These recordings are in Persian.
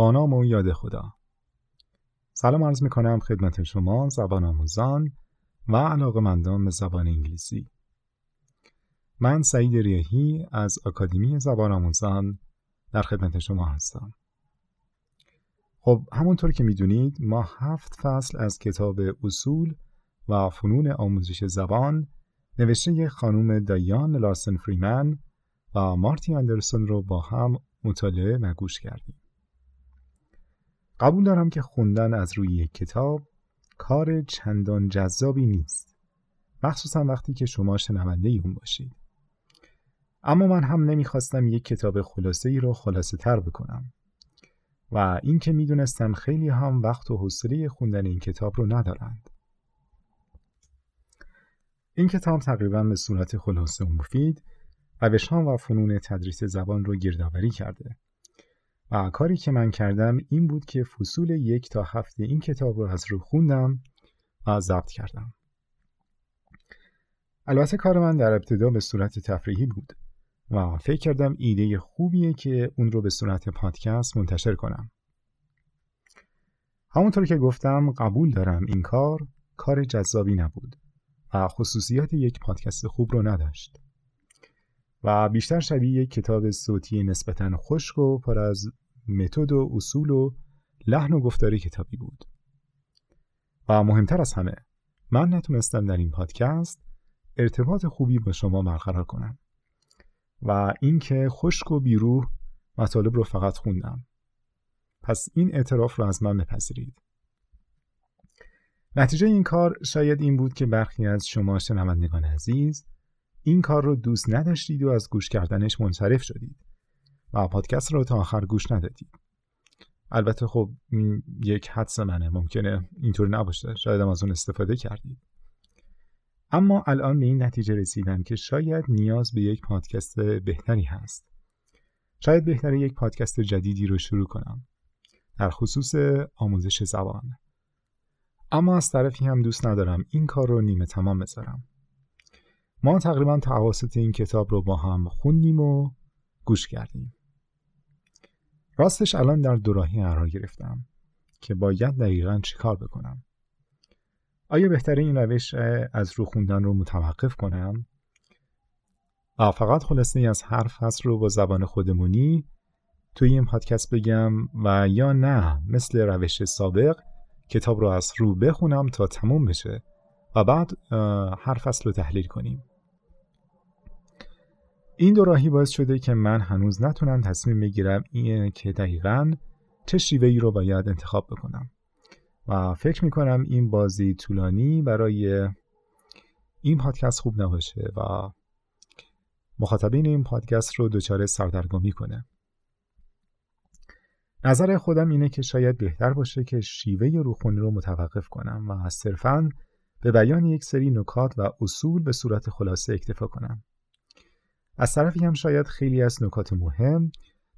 با نام و یاد خدا. سلام عرض می کنم خدمت شما زبان آموزان و علاقمندان به زبان انگلیسی. من سعید ریحی از آکادمی زبان آموزان در خدمت شما هستم. خب همونطور که می‌دونید ما هفت فصل از کتاب اصول و فنون آموزش زبان نوشته خانم دایان لارسن فریمن و مارتی اندرسون رو با هم مطالعه و گوش کردیم. قبول دارم که خوندن از روی یک کتاب کار چندان جذابی نیست. مخصوصا وقتی که شما شنونده اون باشید. اما من هم نمی‌خواستم یک کتاب خلاصه ای رو خلاصه تر بکنم. و اینکه می‌دونستم خیلی هم وقت و حوصله خوندن این کتاب رو ندارند. این کتاب تقریبا به صورت خلاصه و مفید روشها و فنون تدریس زبان رو گردآوری کرده و کاری که من کردم این بود که فصول یک تا هفته این کتاب رو از رو خوندم و ضبط کردم. البته کار من در ابتدا به صورت تفریحی بود و فکر کردم ایده خوبیه که اون رو به صورت پادکست منتشر کنم. همونطور که گفتم قبول دارم این کار کار جذابی نبود و خصوصیات یک پادکست خوب رو نداشت. و بیشتر شبیه یک کتاب صوتی نسبتا خشک و پر از متد و اصول و لحن و گفتاری کتابی بود. و مهمتر از همه من نتونستم در این پادکست ارتباط خوبی با شما برقرار کنم و اینکه خشک و بیروح مطالب رو فقط خوندم. پس این اعتراف رو از من بپذیرید. نتیجه این کار شاید این بود که برخی از شما شنوندگان عزیز این کار رو دوست نداشتید و از گوش کردنش منصرف شدید و پادکست رو تا آخر گوش ندادید. البته خب این یک حدس منه ممکنه اینطور نباشه. شاید از اون استفاده کردید. اما الان به این نتیجه رسیدم که شاید نیاز به یک پادکست بهتری هست. شاید بهتره یک پادکست جدیدی رو شروع کنم. در خصوص آموزش زبان. اما از طرفی هم دوست ندارم این کار رو نیمه تمام بذارم. ما تقریبا تواسط این کتاب رو با هم خوندیم و گوش کردیم. راستش الان در دوراهی قرار گرفتم که باید دقیقا چیکار بکنم. آیا بهتره این روش از رو خوندن رو متوقف کنم؟ فقط خلاصه از هر فصل رو با زبان خودمونی توی این پادکست بگم و یا نه مثل روش سابق کتاب رو از رو بخونم تا تموم بشه. و بعد هر فصل رو تحلیل کنیم. این دو راهی باعث شده که من هنوز نتونم تصمیم بگیرم این که دقیقا چه شیوه ای رو باید انتخاب بکنم. و فکر می‌کنم این بازی طولانی برای این پادکست خوب نباشه و مخاطبین این پادکست رو دچار سردرگمی کنه. نظر خودم اینه که شاید بهتر باشه که شیوه روخونی رو متوقف کنم و صرفا به بیان یک سری نکات و اصول به صورت خلاصه اکتفا کنم. از طرفی هم شاید خیلی از نکات مهم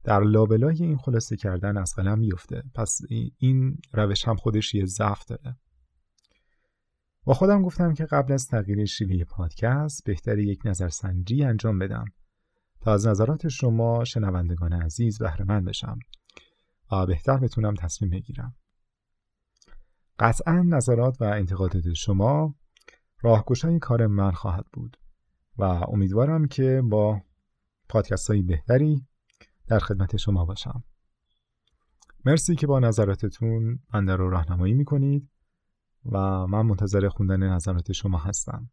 در لابلای این خلاصه کردن از قلم میفته پس این روش هم خودش یه ضعف داره. با خودم گفتم که قبل از تغییر شیوه پادکست بهتر یک نظرسنجی انجام بدم تا از نظرات شما شنوندگان عزیز بهره بشم و بهتر بتونم تصمیم بگیرم. قطعا نظرات و انتقادات شما راهگشای کار من خواهد بود و امیدوارم که با پادکست های بهتری در خدمت شما باشم. مرسی که با نظراتتون من رو راهنمایی می‌کنید و من منتظر خوندن نظرات شما هستم.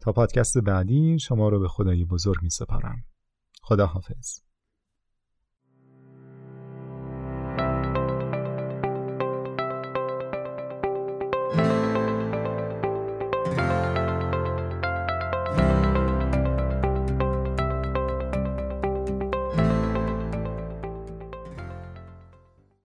تا پادکست بعدی شما رو به خدای بزرگ می سپارم خدا حافظ